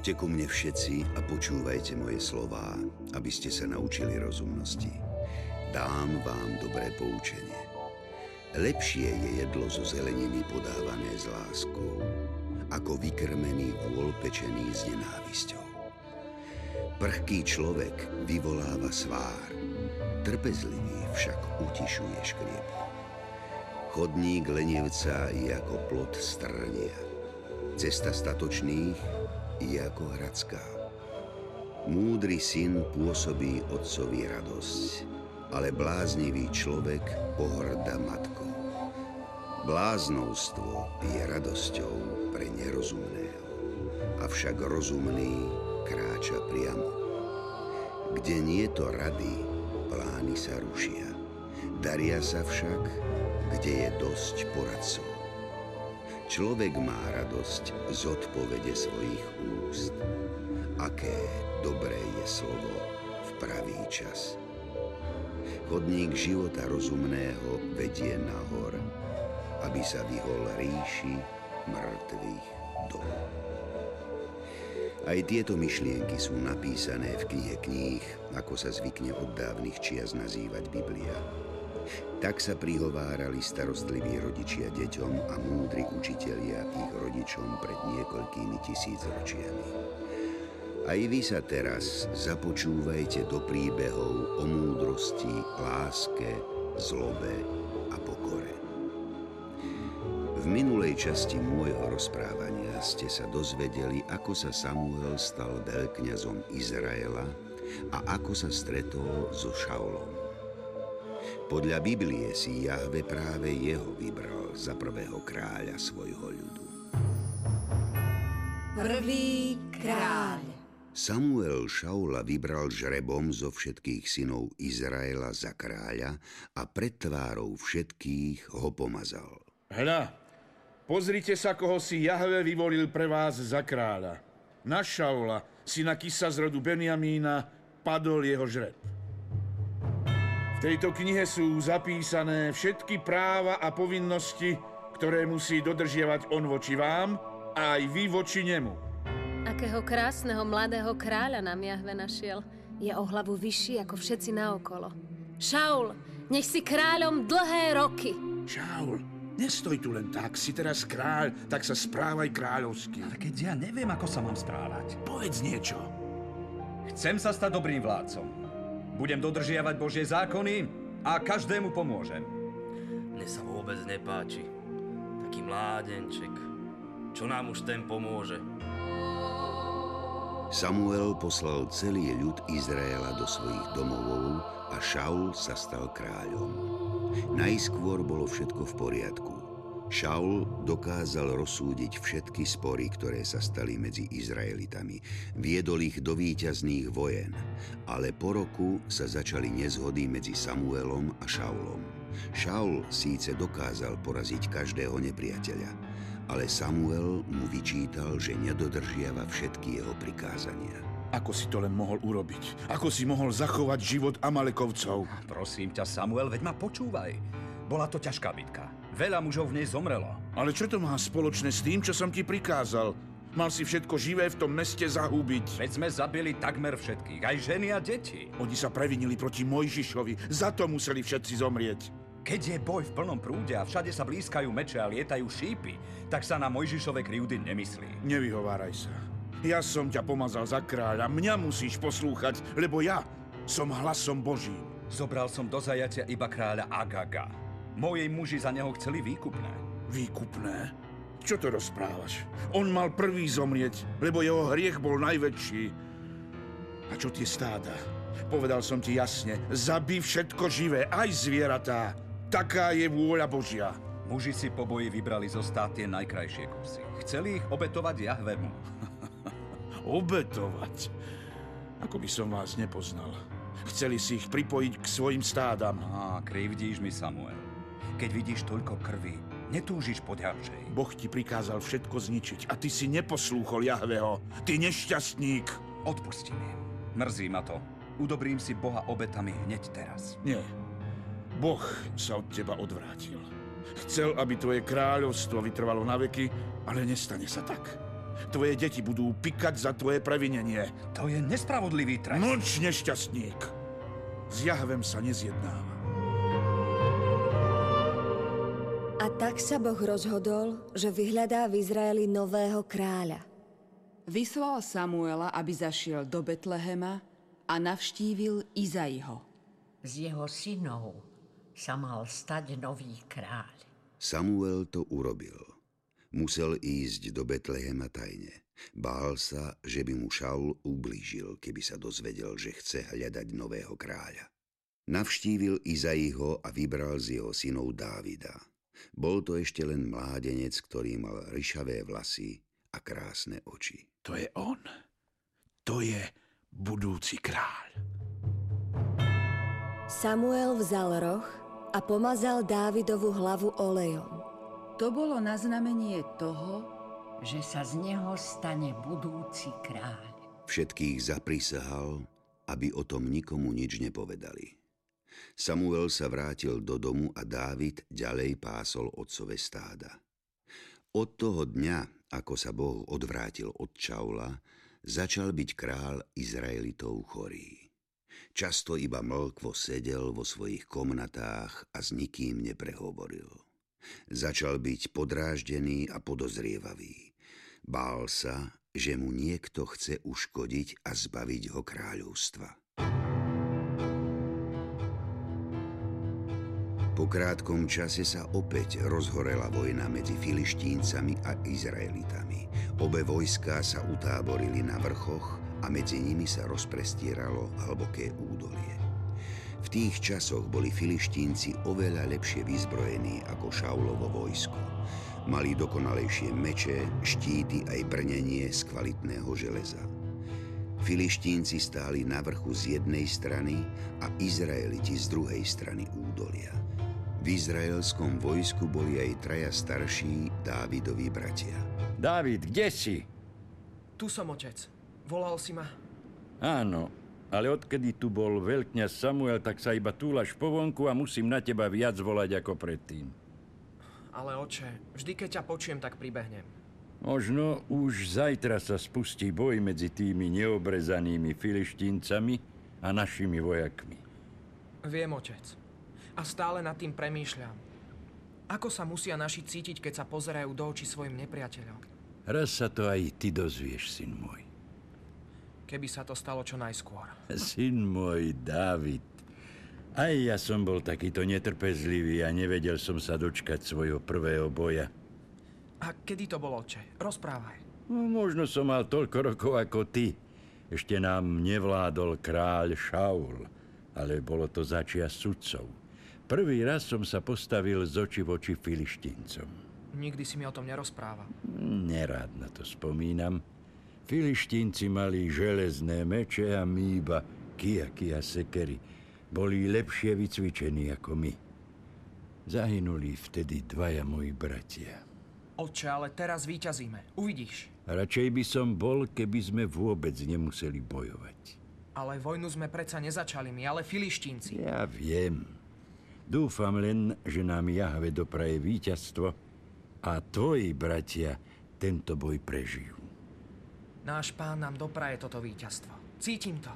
Poďte ku mne všetci a počúvajte moje slová, aby ste sa naučili rozumnosti. Dám vám dobré poučenie. Lepšie je jedlo zo zeleniny podávané s láskou, ako vykrmený vôľ pečený s nenávisťou. Prchký človek vyvoláva svár, trpezlivý však utišuje škriepu. Chodník lenivca je ako plot strnia. Cesta statočných je ako hradská. Múdry syn pôsobí otcovi radosť, ale bláznivý človek pohrda matkou. Bláznovstvo je radosťou pre nerozumného, avšak rozumný kráča priamo. Kde nie to rady, plány sa rušia. Daria sa však, kde je dosť poradcov. Človek má radosť z odpovede svojich úst. Aké dobré je slovo v pravý čas. Chodník života rozumného vedie nahor, aby sa vyhol ríši mŕtvych dom. Aj tieto myšlienky sú napísané v knihe kníh, ako sa zvykne od dávnych čias nazývať Biblia. Tak sa prihovárali starostliví rodičia deťom a múdri učitelia ich rodičom pred niekoľkými tisícročiami. Aj vy sa teraz započúvajte do príbehov o múdrosti, láske, zlobe a pokore. V minulej časti môjho rozprávania ste sa dozvedeli, ako sa Samuel stal veľkňazom Izraela a ako sa stretol so Šaulom. Podľa Biblie si Jahve práve jeho vybral za prvého kráľa svojho ľudu. Prvý kráľ. Samuel Šaula vybral žrebom zo všetkých synov Izraela za kráľa a pred tvárou všetkých ho pomazal. Hľa, pozrite sa, koho si Jahve vyvolil pre vás za kráľa. Na Šaula, syna Kisa z rodu Benjamína, padol jeho žreb. V tejto knihe sú zapísané všetky práva a povinnosti, ktoré musí dodržiavať on voči vám a aj vy voči nemu. Akého krásneho mladého kráľa nám Jahve našiel. Je o hlavu vyšší ako všetci naokolo. Šaul, nech si kráľom dlhé roky. Šaul, nestoj tu len tak, si teraz kráľ, tak sa správaj kráľovsky. Ale keď ja neviem, ako sa mám správať. Povedz niečo. Chcem sa stať dobrým vládcom. Budem dodržiavať Božie zákony a každému pomôžem. Mne sa vôbec nepáči. Taký mládenček. Čo nám už ten pomôže? Samuel poslal celý ľud Izraela do svojich domovov a Šaul sa stal kráľom. Najskôr bolo všetko v poriadku. Šaul dokázal rozsúdiť všetky spory, ktoré sa stali medzi Izraelitami. Viedol ich do víťazných vojen, ale po roku sa začali nezhody medzi Samuelom a Šaulom. Šaul síce dokázal poraziť každého nepriateľa, ale Samuel mu vyčítal, že nedodržiava všetky jeho prikázania. Ako si to len mohol urobiť? Ako si mohol zachovať život Amalekovcov? Prosím ťa, Samuel, veď ma počúvaj. Bola to ťažká bitka. Veľa mužov v nej zomrelo. Ale čo to má spoločné s tým, čo som ti prikázal? Mal si všetko živé v tom meste zahubiť. Veď sme zabili takmer všetkých, aj ženy a deti. Oni sa previnili proti Mojžišovi, za to museli všetci zomrieť. Keď je boj v plnom prúde a všade sa blízkajú meče a lietajú šípy, tak sa na Mojžišove krivdy nemyslí. Nevyhováraj sa. Ja som ťa pomazal za kráľa, mňa musíš poslúchať, lebo ja som hlasom Božím. Zobral som do zajatia iba kráľa Agaga. Mojej muži za neho chceli výkupné. Výkupné? Čo to rozprávaš? On mal prvý zomrieť, lebo jeho hriech bol najväčší. A čo tie stáda? Povedal som ti jasne, zabí všetko živé, aj zvieratá. Taká je vôľa Božia. Muži si po boji vybrali zo stát tie najkrajšie kusy. Chceli ich obetovať Jahvemu. Obetovať? Ako by som vás nepoznal. Chceli si ich pripojiť k svojim stádam. Á, krivdíš mi, Samuel. Keď vidíš toľko krvi, netúžiš po ďalšej. Boh ti prikázal všetko zničiť a ty si neposlúchol Jahveho. Ty nešťastník. Odpusti mi. Mrzí ma to. Udobrím si Boha obetami hneď teraz. Nie. Boh sa od teba odvrátil. Chcel, aby tvoje kráľovstvo vytrvalo na veky, ale nestane sa tak. Tvoje deti budú pikať za tvoje previnenie. To je nespravodlivý trest. Mlč, nešťastník. S Jahvem sa nezjednáva. Tak sa Boh rozhodol, že vyhľadá v Izraeli nového kráľa. Vyslal Samuela, aby zašiel do Betlehema a navštívil Izaiho. Z jeho synov sa mal stať nový kráľ. Samuel to urobil. Musel ísť do Betlehema tajne. Bál sa, že by mu Šaul ublížil, keby sa dozvedel, že chce hľadať nového kráľa. Navštívil Izaiho a vybral z jeho synov Dávida. Bol to ešte len mládenec, ktorý mal ryšavé vlasy a krásne oči. To je on. To je budúci kráľ. Samuel vzal roh a pomazal Dávidovu hlavu olejom. To bolo na znamenie toho, že sa z neho stane budúci kráľ. Všetkých zaprisahal, aby o tom nikomu nič nepovedali. Samuel sa vrátil do domu a Dávid ďalej pásol otcove stáda. Od toho dňa, ako sa Boh odvrátil od Čaula, začal byť král Izraelitov chorý. Často iba mlkvo sedel vo svojich komnatách a s nikým neprehovoril. Začal byť podráždený a podozrievavý. Bál sa, že mu niekto chce uškodiť a zbaviť ho kráľovstva. Po krátkom čase sa opäť rozhorela vojna medzi Filištíncami a Izraelitami. Obe vojská sa utáborili na vrchoch a medzi nimi sa rozprestieralo hlboké údolie. V tých časoch boli Filištínci oveľa lepšie vyzbrojení ako Šaulovo vojsko. Mali dokonalejšie meče, štíty aj brnenie z kvalitného železa. Filištínci stáli na vrchu z jednej strany a Izraeliti z druhej strany údolia. V izraelskom vojsku boli aj traja starší Dávidovi bratia. Dávid, kde si? Tu som, otec. Volal si ma? Áno, ale odkedy tu bol veľkňaz Samuel, tak sa iba túlaš po vonku a musím na teba viac volať ako predtým. Ale oče, vždy keď ťa počujem, tak pribehnem. Možno už zajtra sa spustí boj medzi tými neobrezanými filištíncami a našimi vojakmi. Viem, otec. A stále nad tým premýšľam. Ako sa musia naši cítiť, keď sa pozerajú do očí svojim nepriateľom? Raz sa to aj ty dozvieš, syn môj. Keby sa to stalo čo najskôr. Syn môj, Dávid. Aj ja som bol takýto netrpezlivý a nevedel som sa dočkať svojho prvého boja. A kedy to bolo, oče? Rozprávaj. No, možno som mal toľko rokov ako ty. Ešte nám nevládol kráľ Šaul, ale bolo to začia sudcov. Prvý raz som sa postavil z oči voči filištíncom. Nikdy si mi o tom nerozpráva. Nerád na to spomínam. Filištínci mali železné meče a my iba kiaky a sekery. Boli lepšie vycvičení ako my. Zahynuli vtedy dvaja moji bratia. Oče, ale teraz víťazíme. Uvidíš. Radšej by som bol, keby sme vôbec nemuseli bojovať. Ale vojnu sme predsa nezačali my, ale filištínci. Ja viem. Dúfam len, že nám Jahve dopraje víťazstvo a tvoji bratia tento boj prežijú. Náš pán nám dopraje toto víťazstvo. Cítim to.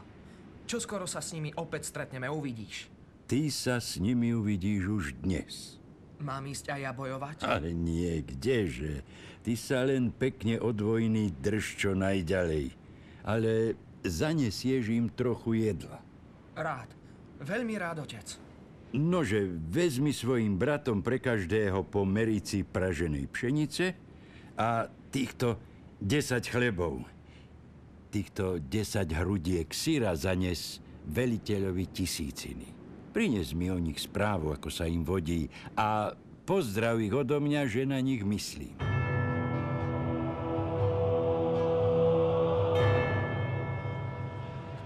Čo skoro sa s nimi opäť stretneme, uvidíš. Ty sa s nimi uvidíš už dnes. Mám ísť aj ja bojovať? Ale nie, kdeže. Ty sa len pekne od vojny drž čo najďalej. Ale zanesieš im trochu jedla. Rád. Veľmi rád, otec. Nože, vezmi svojim bratom pre každého po merici praženej pšenice a týchto 10 chlebov. Týchto 10 hrudiek syra zanes veliteľovi tisíciny. Prines mi o nich správu, ako sa im vodí a pozdrav ich odo mňa, že na nich myslím.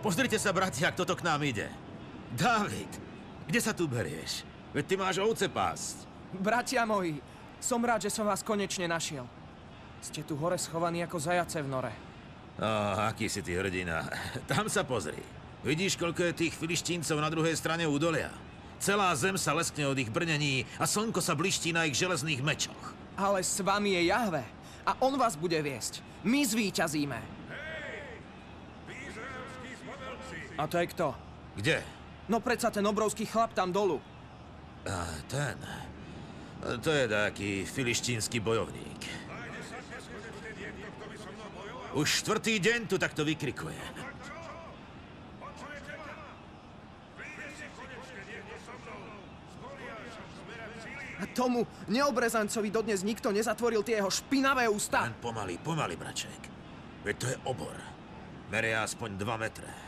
Pozrite sa, bratia, ak toto k nám ide. David, kde sa tu berieš? Veď ty máš ovce pásť. Bratia moji, som rád, že som vás konečne našiel. Ste tu hore schovaní ako zajace v nore. No, aký si ty hrdina. Tam sa pozri. Vidíš, koľko je tých filištíncov na druhej strane údolia? Celá zem sa leskne od ich brnení a slnko sa bliští na ich železných mečoch. Ale s vami je Jahve. A on vás bude viesť. My zvíťazíme. A to je kto? Kde? No predsa ten obrovský chlap tam dolu. A ten... To je taký filištínsky bojovník. Už štvrtý deň tu takto vykrikuje. A tomu neobrezancovi dodnes nikto nezatvoril tie jeho špinavé ústa. Len pomaly, pomaly, braček. Veď to je obor. Meria aspoň 2 metre.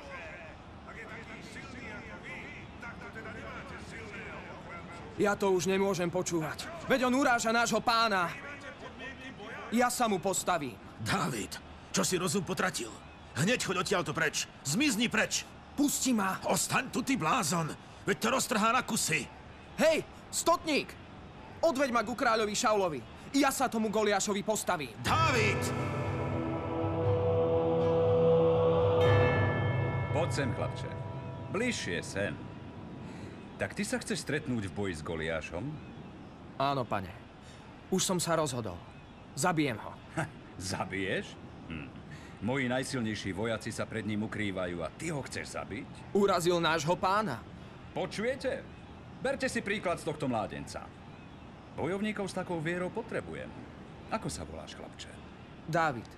to už nemôžem počúvať. Veď on uráža nášho pána. Ja sa mu postavím. David, čo si rozum potratil? Hneď choď odtiaľto preč. Zmizni preč. Pusti ma. Ostaň tu, ty blázon. Veď to roztrhá na kusy. Hej, stotník! Odveď ma ku kráľovi Šaulovi. Ja sa tomu Goliášovi postavím. David! Poď sem, chlapče. Bližšie sem. Tak ty sa chceš stretnúť v boji s Goliášom? Áno, pane. Už som sa rozhodol. Zabijem ho. Ha, zabiješ? Hm. Moji najsilnejší vojaci sa pred ním ukrývajú a ty ho chceš zabiť? Urazil nášho pána. Počujete? Berte si príklad z tohto mládenca. Bojovníkov s takou vierou potrebujem. Ako sa voláš, chlapče? Dávid.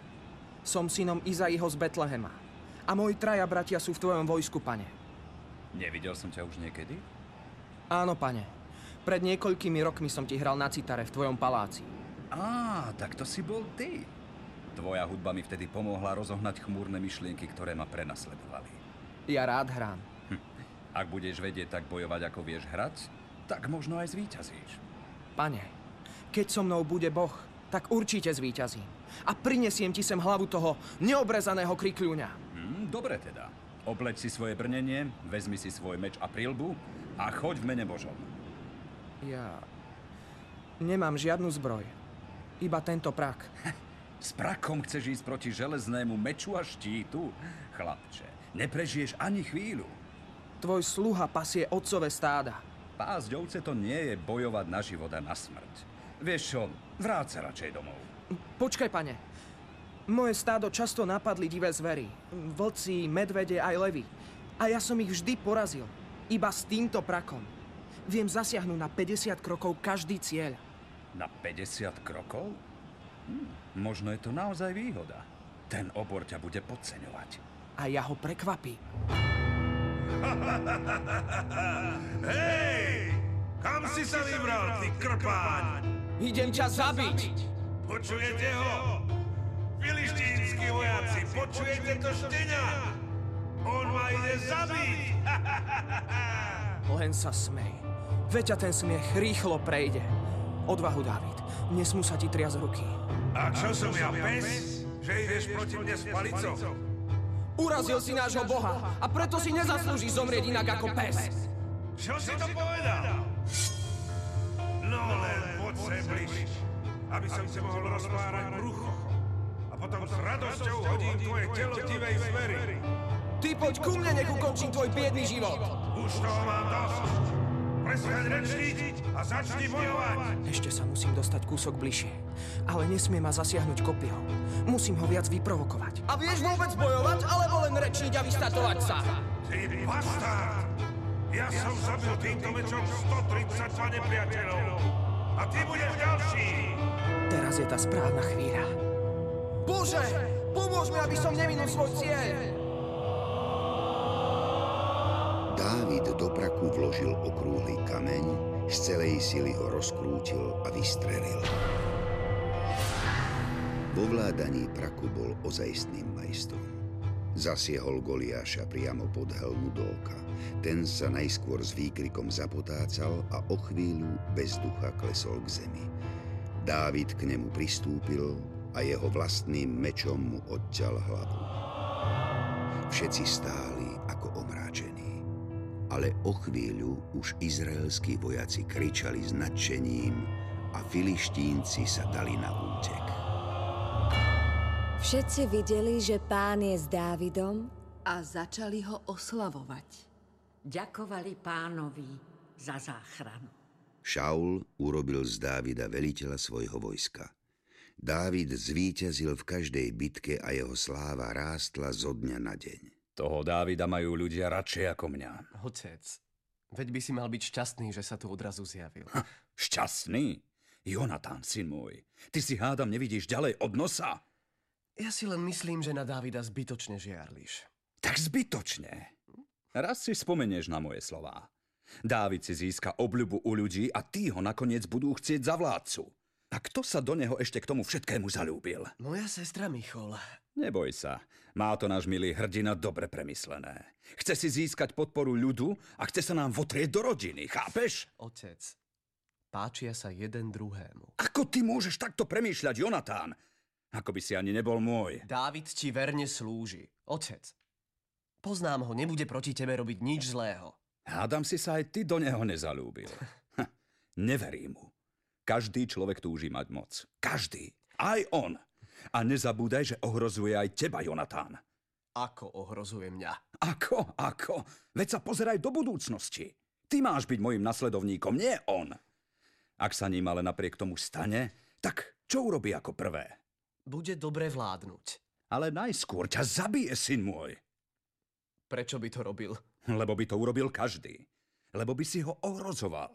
Som synom Izaiho z Betlehema. A moji traja bratia sú v tvojom vojsku, pane. Nevidel som ťa už niekedy? Áno, pane. Pred niekoľkými rokmi som ti hral na citare v tvojom paláci. Á, tak to si bol ty. Tvoja hudba mi vtedy pomohla rozohnať chmúrne myšlienky, ktoré ma prenasledovali. Ja rád hrám. Hm. Ak budeš vedieť tak bojovať, ako vieš hrať, tak možno aj zvíťazíš. Pane, keď so mnou bude Boh, tak určite zvíťazím. A prinesiem ti sem hlavu toho neobrezaného krikľúňa. Hm, dobre teda. Obleď si svoje brnenie, vezmi si svoj meč a prilbu a choď v mene Božom. Ja... Nemám žiadnu zbroj. Iba tento prak. S prakom chceš ísť proti železnému meču a štítu? Chlapče, neprežiješ ani chvíľu. Tvoj sluha pasie otcové stáda. Pásť ovce to nie je bojovať na život a na smrť. Vieš čo, vráť sa radšej domov. Počkaj, pane. Moje stádo často napadli divé zvery. Vlci, medvede aj levy. A ja som ich vždy porazil. Iba s týmto prakom. Viem zasiahnuť na 50 krokov každý cieľ. Na 50 krokov? Hm, možno je to naozaj výhoda. Ten obor ťa bude podceňovať. A ja ho prekvapím. Hej! Kam si sa vybral, ty krpáň? Idem ťa zabiť! Počujete ho? Filištínsky vojaci, počujete to štenia? On ma ide zabiť! Len sa smej. Veď a ten smiech rýchlo prejde. Odvahu, Dávid. Nesmú sa ti triasť ruky. A čo som ja, pes? Že ideš proti mne s palicou? Urazil si nášho boha a preto si nezaslúži zomrieť inak ako pes. Čo si to povedal? No len poď sem bliž, aby som si mohol rozpárať brucho. A potom s radosťou hodím tvoje telo divej zvery. Ty poď ku mne, nech ukončím tvoj biedný život. Už toho mám dosť. Prestaň rečniť a začni bojovať. Ešte sa musím dostať kúsok bližšie. Ale nesmie ma zasiahnuť kopio. Musím ho viac vyprovokovať. A vieš vôbec bojovať, alebo len rečniť a vystatovať sa? Ty bastard! Ja som zabil týmto mečom 132 nepriateľov. A ty budeš ďalší. Teraz je tá správna chvíľa. Bože, pomôž mi, aby som neminul svoj cieľ. Dávid do praku vložil okrúhly kameň, z celej sily ho rozkrútil a vystrelil. Vo vládaní praku bol ozajstným majstrom. Zasiehol Goliáša priamo pod helmu do oka. Ten sa najskôr s výkrikom zapotácal a o chvíľu bez ducha klesol k zemi. Dávid k nemu pristúpil, a jeho vlastným mečom mu odťal hlavu. Všetci stáli ako omráčení, ale o chvíľu už izraelskí vojaci kričali s nadšením a filištínci sa dali na útek. Všetci videli, že pán je s Dávidom a začali ho oslavovať. Ďakovali pánovi za záchranu. Šaul urobil z Dávida veliteľa svojho vojska. Dávid zvíťazil v každej bitke a jeho sláva rástla zo dňa na deň. Toho Dávida majú ľudia radšej ako mňa. Otec, veď by si mal byť šťastný, že sa tu odrazu zjavil. Ha, šťastný? Jonatán, syn môj, ty si hádam nevidíš ďalej od nosa? Ja si len myslím, že na Dávida zbytočne žiarliš. Tak zbytočne. Raz si spomenieš na moje slová. Dávid si získa obľubu u ľudí a tí ho nakoniec budú chcieť za vládcu. A kto sa do neho ešte k tomu všetkému zalúbil? Moja sestra Michol. Neboj sa, má to náš milý hrdina dobre premyslené. Chce si získať podporu ľudu a chce sa nám votrieť do rodiny, chápeš? Otec, páčia sa jeden druhému. Ako ty môžeš takto premýšľať, Jonatán? Ako by si ani nebol môj. Dávid ti verne slúži. Otec, poznám ho, nebude proti tebe robiť nič zlého. Hádam si sa aj ty do neho nezalúbil. Neverím mu. Každý človek túži mať moc. Každý. Aj on. A nezabúdaj, že ohrozuje aj teba, Jonatán. Ako ohrozuje mňa? Ako? Ako? Veď sa pozeraj do budúcnosti. Ty máš byť mojim nasledovníkom, nie on. Ak sa ním ale napriek tomu stane, tak čo urobí ako prvé? Bude dobre vládnuť. Ale najskôr ťa zabije, syn môj. Prečo by to robil? Lebo by to urobil každý. Lebo by si ho ohrozoval.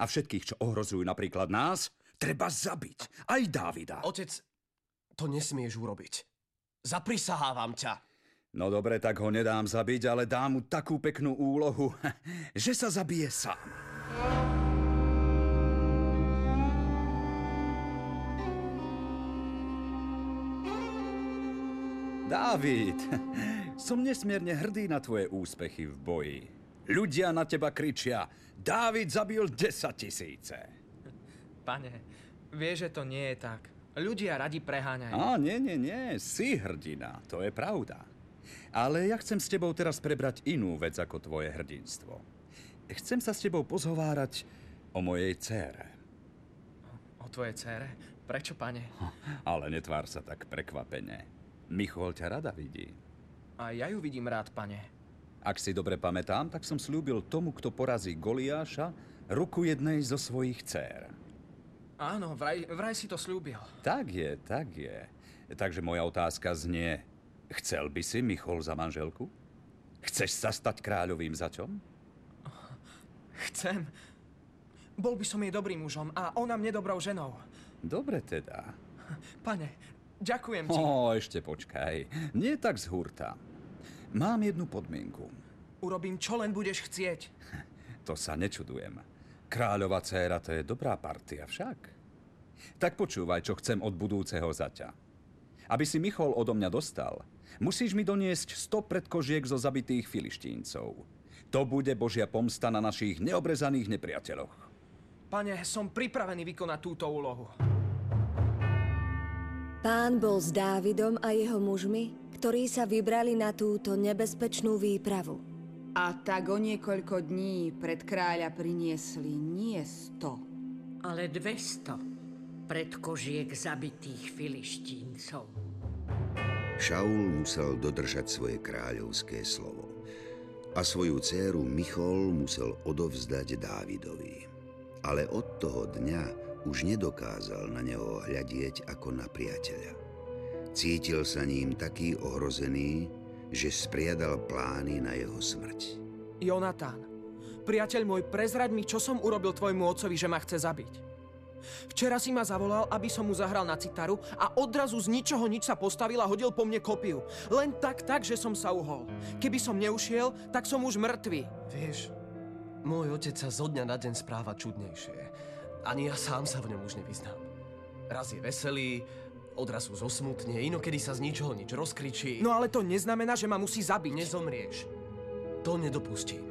A všetkých, čo ohrozujú napríklad nás, treba zabiť. Aj Dávida. Otec, to nesmieš urobiť. Zaprisahávam ťa. No dobre, tak ho nedám zabiť, ale dám mu takú peknú úlohu, že sa zabije sám. Dávid, som nesmierne hrdý na tvoje úspechy v boji. Ľudia na teba kričia, Dávid zabil 10 tisíce. Pane, vieš, že to nie je tak. Ľudia radi preháňajú. Á, nie, nie, nie, si hrdina, to je pravda. Ale ja chcem s tebou teraz prebrať inú vec ako tvoje hrdinstvo. Chcem sa s tebou pozhovárať o mojej cére. O tvojej cére? Prečo, pane? Ale netvár sa tak prekvapene. Michol ťa rada vidí. A ja ju vidím rád, pane. Ak si dobre pamätám, tak som slúbil tomu, kto porazí Goliáša, ruku jednej zo svojich dcér. Áno, vraj, vraj si to slúbil. Tak je, tak je. Takže moja otázka znie, chcel by si Michol za manželku? Chceš sa stať kráľovým zaťom? Chcem. Bol by som jej dobrým mužom a ona mne dobrou ženou. Dobre teda. Pane, ďakujem ti. Ó, ešte počkaj. Nie tak z hurta. Mám jednu podmienku. Urobím, čo len budeš chcieť. To sa nečudujem. Kráľova dcéra to je dobrá partia však. Tak počúvaj, čo chcem od budúceho zaťa. Aby si Michol odo mňa dostal, musíš mi doniesť 100 predkožiek zo zabitých filištíncov. To bude Božia pomsta na našich neobrezaných nepriateľoch. Pane, som pripravený vykonať túto úlohu. Pán bol s Dávidom a jeho mužmi, ktorí sa vybrali na túto nebezpečnú výpravu. A tak o niekoľko dní pred kráľa priniesli nie sto, ale dvesto predkožiek zabitých filištíncov. Šaul musel dodržať svoje kráľovské slovo a svoju dceru Michol musel odovzdať Dávidovi. Ale od toho dňa už nedokázal na neho hľadieť ako na priateľa. Cítil sa ním taký ohrozený, že spriadal plány na jeho smrť. Jonatán, priateľ môj, prezraď mi, čo som urobil tvojmu otcovi, že ma chce zabiť. Včera si ma zavolal, aby som mu zahral na citaru a odrazu z ničoho nič sa postavil a hodil po mne kopiu. Len tak, tak, že som sa uhol. Keby som neušiel, tak som už mŕtvy. Vieš, môj otec sa zo dňa na deň správa čudnejšie. Ani ja sám sa v ňom už nevyznám. Raz je veselý, odrazu zosmutne, inokedy sa z ničoho nič rozkričí. No ale to neznamená, že ma musí zabiť. Nezomrieš. To nedopustím.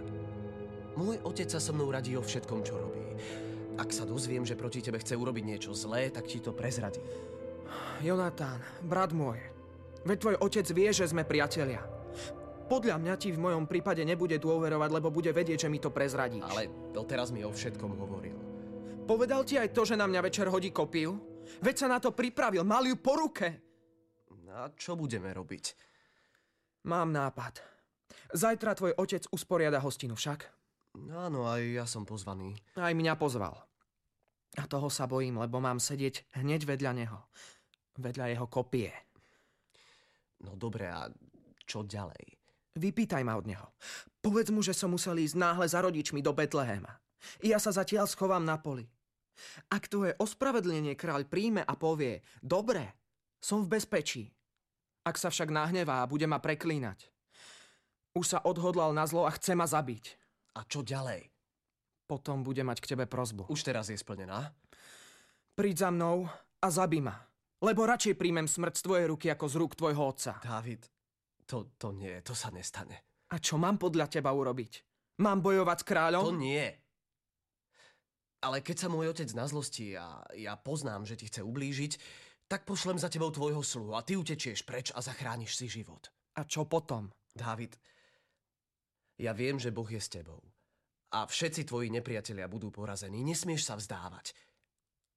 Môj otec sa so mnou radí o všetkom, čo robí. Ak sa dozviem, že proti tebe chce urobiť niečo zlé, tak ti to prezradí. Jonatán, brat môj, veď tvoj otec vie, že sme priatelia. Podľa mňa ti v mojom prípade nebude dôverovať, lebo bude vedieť, že mi to prezradíš. Ale doteraz mi o všetkom hovoril. Povedal ti aj to, že na mňa večer hodí kopiu? Veď sa na to pripravil, mal ju po ruke. A čo budeme robiť? Mám nápad. Zajtra tvoj otec usporiada hostinu však. No áno, aj ja som pozvaný. Aj mňa pozval. A toho sa bojím, lebo mám sedieť hneď vedľa neho. Vedľa jeho kopie. No dobre, a čo ďalej? Vypýtaj ma od neho. Povedz mu, že som musel ísť náhle za rodičmi do Betlehema. Ja sa zatiaľ schovám na poli. Ak tvoje ospravedlnenie kráľ príjme a povie, dobre, som v bezpečí. Ak sa však nahnevá a bude ma preklínať. Už sa odhodlal na zlo a chce ma zabiť. A čo ďalej? Potom bude mať k tebe prozbu. Už teraz je splnená? Príď za mnou a zabí ma. Lebo radšej príjmem smrť z tvojej ruky ako z rúk tvojho otca. Dávid, to, to nie, to sa nestane. A čo mám podľa teba urobiť? Mám bojovať s kráľom? To nie. Ale keď sa môj otec na zlosti a ja poznám, že ti chce ublížiť, tak pošlem za tebou tvojho sluhu a ty utečieš preč a zachrániš si život. A čo potom? Dávid, ja viem, že Boh je s tebou. A všetci tvoji nepriatelia budú porazení. Nesmieš sa vzdávať.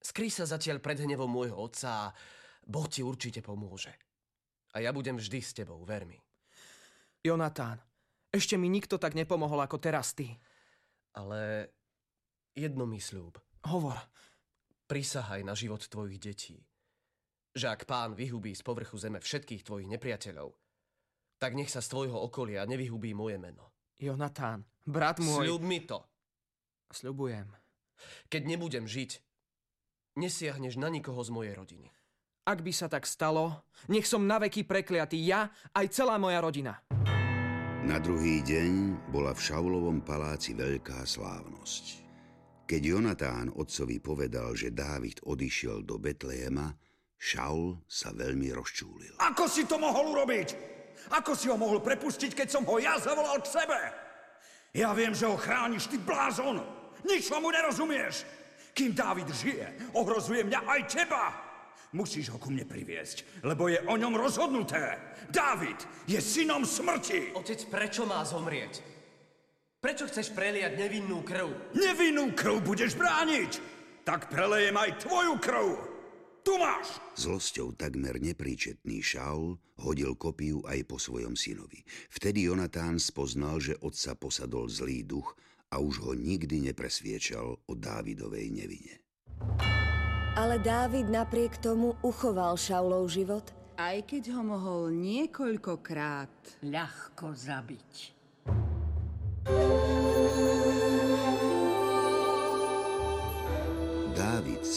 Skry sa zatiaľ pred hnevom môjho otca a Boh ti určite pomôže. A ja budem vždy s tebou, ver mi. Jonatán, ešte mi nikto tak nepomohol ako teraz ty. Ale jedno mi sľúb. Hovor. Prisahaj na život tvojich detí. Že ak pán vyhubí z povrchu zeme všetkých tvojich nepriateľov, tak nech sa z tvojho okolia nevyhubí moje meno. Jonatán, brat môj... Sľub mi to. Sľubujem. Keď nebudem žiť, nesiahneš na nikoho z mojej rodiny. Ak by sa tak stalo, nech som naveky prekliatý ja aj celá moja rodina. Na druhý deň bola v Šaulovom paláci veľká slávnosť. Keď Jonatán otcovi povedal, že Dávid odišiel do Betlehema, Šaul sa veľmi rozčúlil. Ako si to mohol urobiť? Ako si ho mohol prepustiť, keď som ho ja zavolal k sebe? Ja viem, že ho chrániš, ty blázon! Ničomu nerozumieš! Kým Dávid žije, ohrozuje mňa aj teba! Musíš ho ku mne priviesť, lebo je o ňom rozhodnuté. Dávid je synom smrti. Otec, prečo má zomrieť? Prečo chceš preliať nevinnú krv? Nevinnú krv budeš brániť! Tak prelejem aj tvoju krv! Tu máš! Zlosťou takmer nepríčetný Šaul hodil kopiu aj po svojom synovi. Vtedy Jonatán spoznal, že otca posadol zlý duch a už ho nikdy nepresviečal o Dávidovej nevine. Ale Dávid napriek tomu uchoval Šaulov život. Aj keď ho mohol niekoľkokrát ľahko zabiť.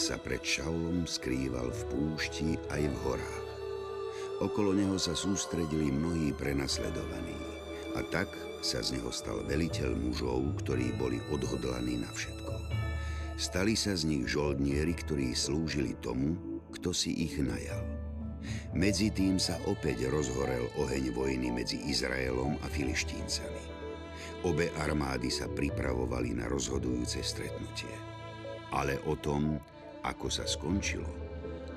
Sa pred Šaulom skrýval v púšti aj v horách. Okolo neho sa sústredili mnohí prenasledovaní a tak sa z neho stal veliteľ mužov, ktorí boli odhodlaní na všetko. Stali sa z nich žoldnieri, ktorí slúžili tomu, kto si ich najal. Medzi tým sa opäť rozhorel oheň vojny medzi Izraelom a Filištíncami. Obe armády sa pripravovali na rozhodujúce stretnutie. Ale o tom, ako sa skončilo,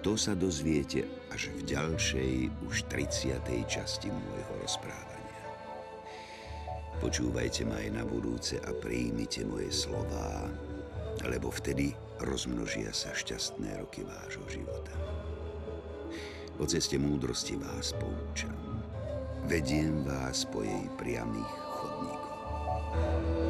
to sa dozviete až v ďalšej, už 30. časti môjho rozprávania. Počúvajte ma aj na budúce a príjmite moje slová, lebo vtedy rozmnožia sa šťastné roky vášho života. O ceste múdrosti vás poučam. Vediem vás po jej priamých chodníkoch.